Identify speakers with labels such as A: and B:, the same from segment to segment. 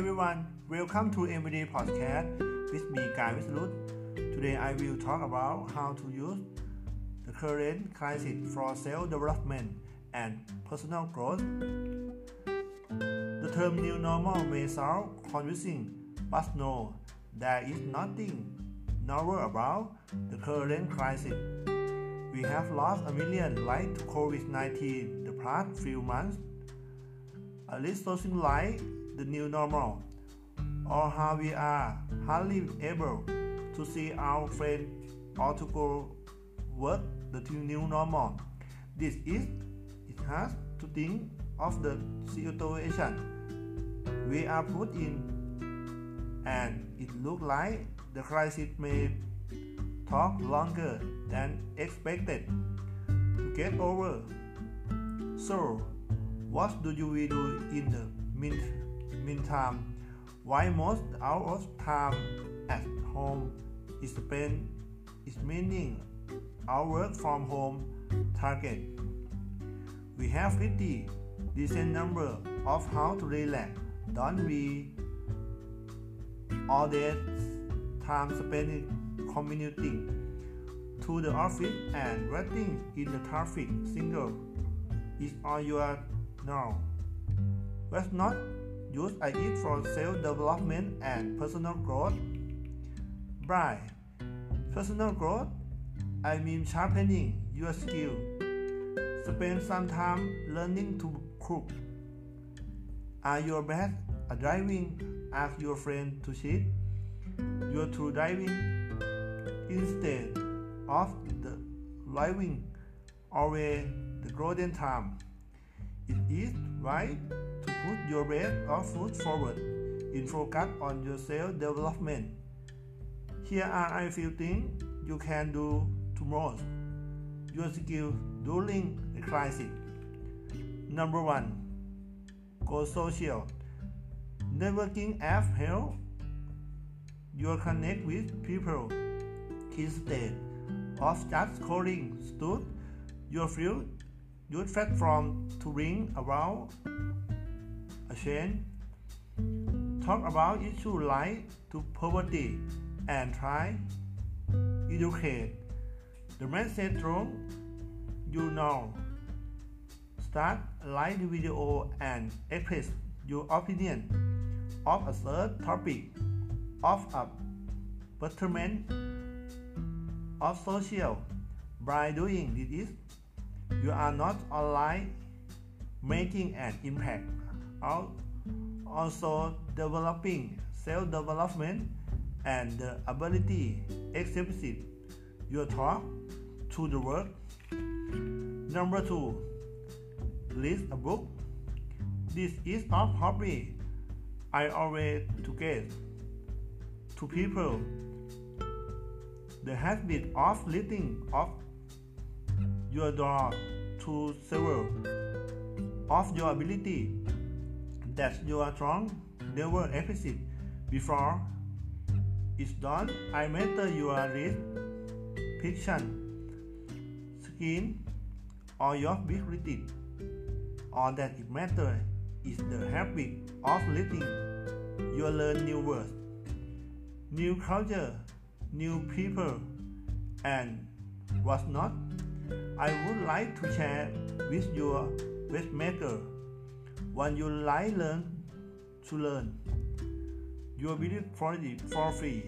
A: everyone, welcome to Everyday Podcast with me, Guy Wislut. Today I will talk about how to use the current crisis for self-development and personal growth. The term new normal may sound confusing, but no, there is nothing novel about the current crisis. We have lost a million lives to COVID-19 the past few months. At least something like the new normal, or how we are hardly able to see our friends or to go work the new normal. This is it has to think of the situation we are put in and it looks like the crisis may talk longer than expected to get over. So, what do you do in the meantime? Meantime, while most our time at home is spent is meaning our work from home target. We have 50 decent number of how to relax, don't we? All that time spent commuting to the office and waiting in the traffic single is all your now. Let's not use I eat for self-development and personal growth. By personal growth, I mean sharpening your skill. Spend some time learning to cook. Are your best at driving? Ask your friend to sit. You're to driving instead of the driving always the golden time. It is right put your best of foot forward in focus on your self-development. Here are a few things you can do tomorrow. Your skill during the crisis. Number one, go social. Networking app help you connect with people instead of just calling stood your field use platform to bring about a change. Talk about issues like to poverty and try educate the message through you know. Start like live video and express your opinion of a certain topic of a betterment of social by doing this you are not only making an impact also developing self-development and the ability expressive your talk to the world. Number two read a book. This is not hobby i always to get to people. The habit of reading of your door to several of your ability that you are strong never exist before it's done I matter you are read fiction skin or your ability all that it matter is the habit of reading you learn new words new culture new people and what's not I would like to share with your maker when you like learn to learn. Your video for free.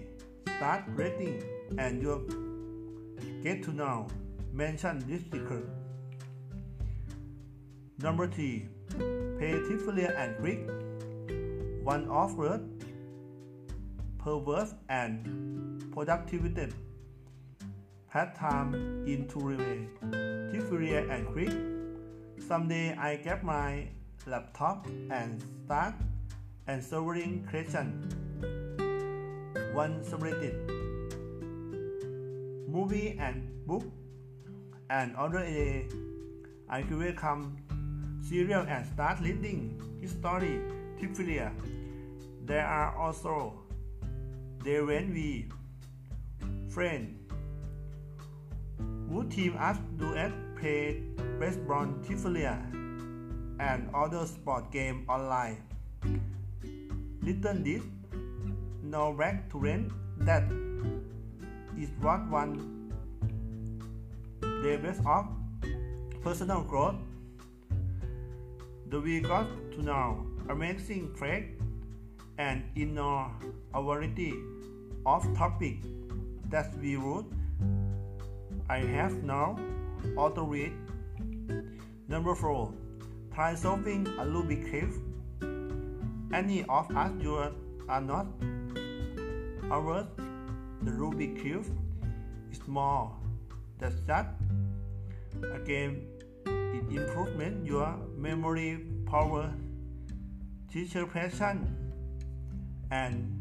A: Start rating and you get to know. Mention this secret. Number three, pay carefully and quick. One of word, perverse and productivity had time in into relay, Tifurier and quick. Someday I get my laptop and start answering questions. One subreddit, movie and book, and other day I will come serial and start reading history, Tifurier. There are also there when we friend would team us duet play baseball Tiflia and other sport game online. little did no to rent. That is what one best of personal growth. The we got to know amazing fact and inner variety of topic that we would I have now auto read. Number four, try solving a Rubik's cube. Any of us you are not ours. The Rubik's cube is more than that. Again, it improvement your memory power, teacher passion, and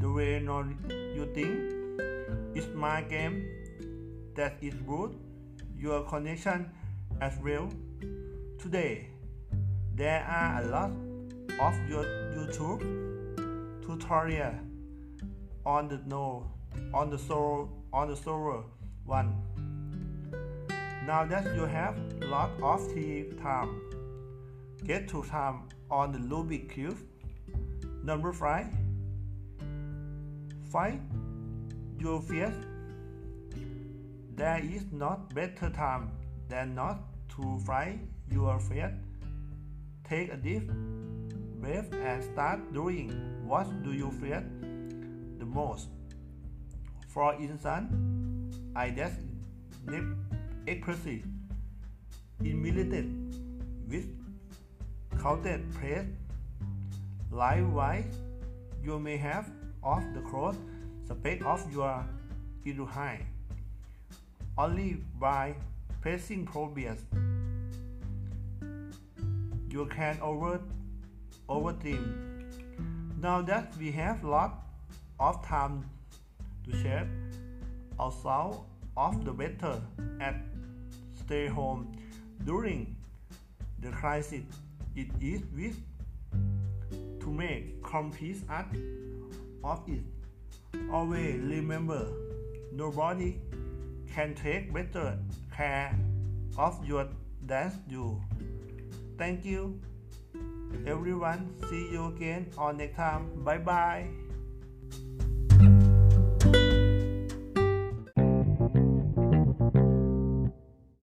A: the way you think. It's my game that is good your connection as well. Today, there are a lot of your YouTube tutorial on the no on the server on the server one. Now that you have a lot of time, get to time on the Rubik cube. Number five, fight your fears there is not better time than not to fight your fear. Take a deep breath and start doing what do you fear the most. For instance, I just nip expressive immediate with counted press. Likewise, you may have off the cross spec of your high only by pressing problems. You can over overtime. Now that we have lot of time to share ourselves of the better at stay home during the crisis, it is with to make complete act of it. Always remember, nobody can take better care of your dance you. Thank you, everyone. See you again on next time. Bye bye.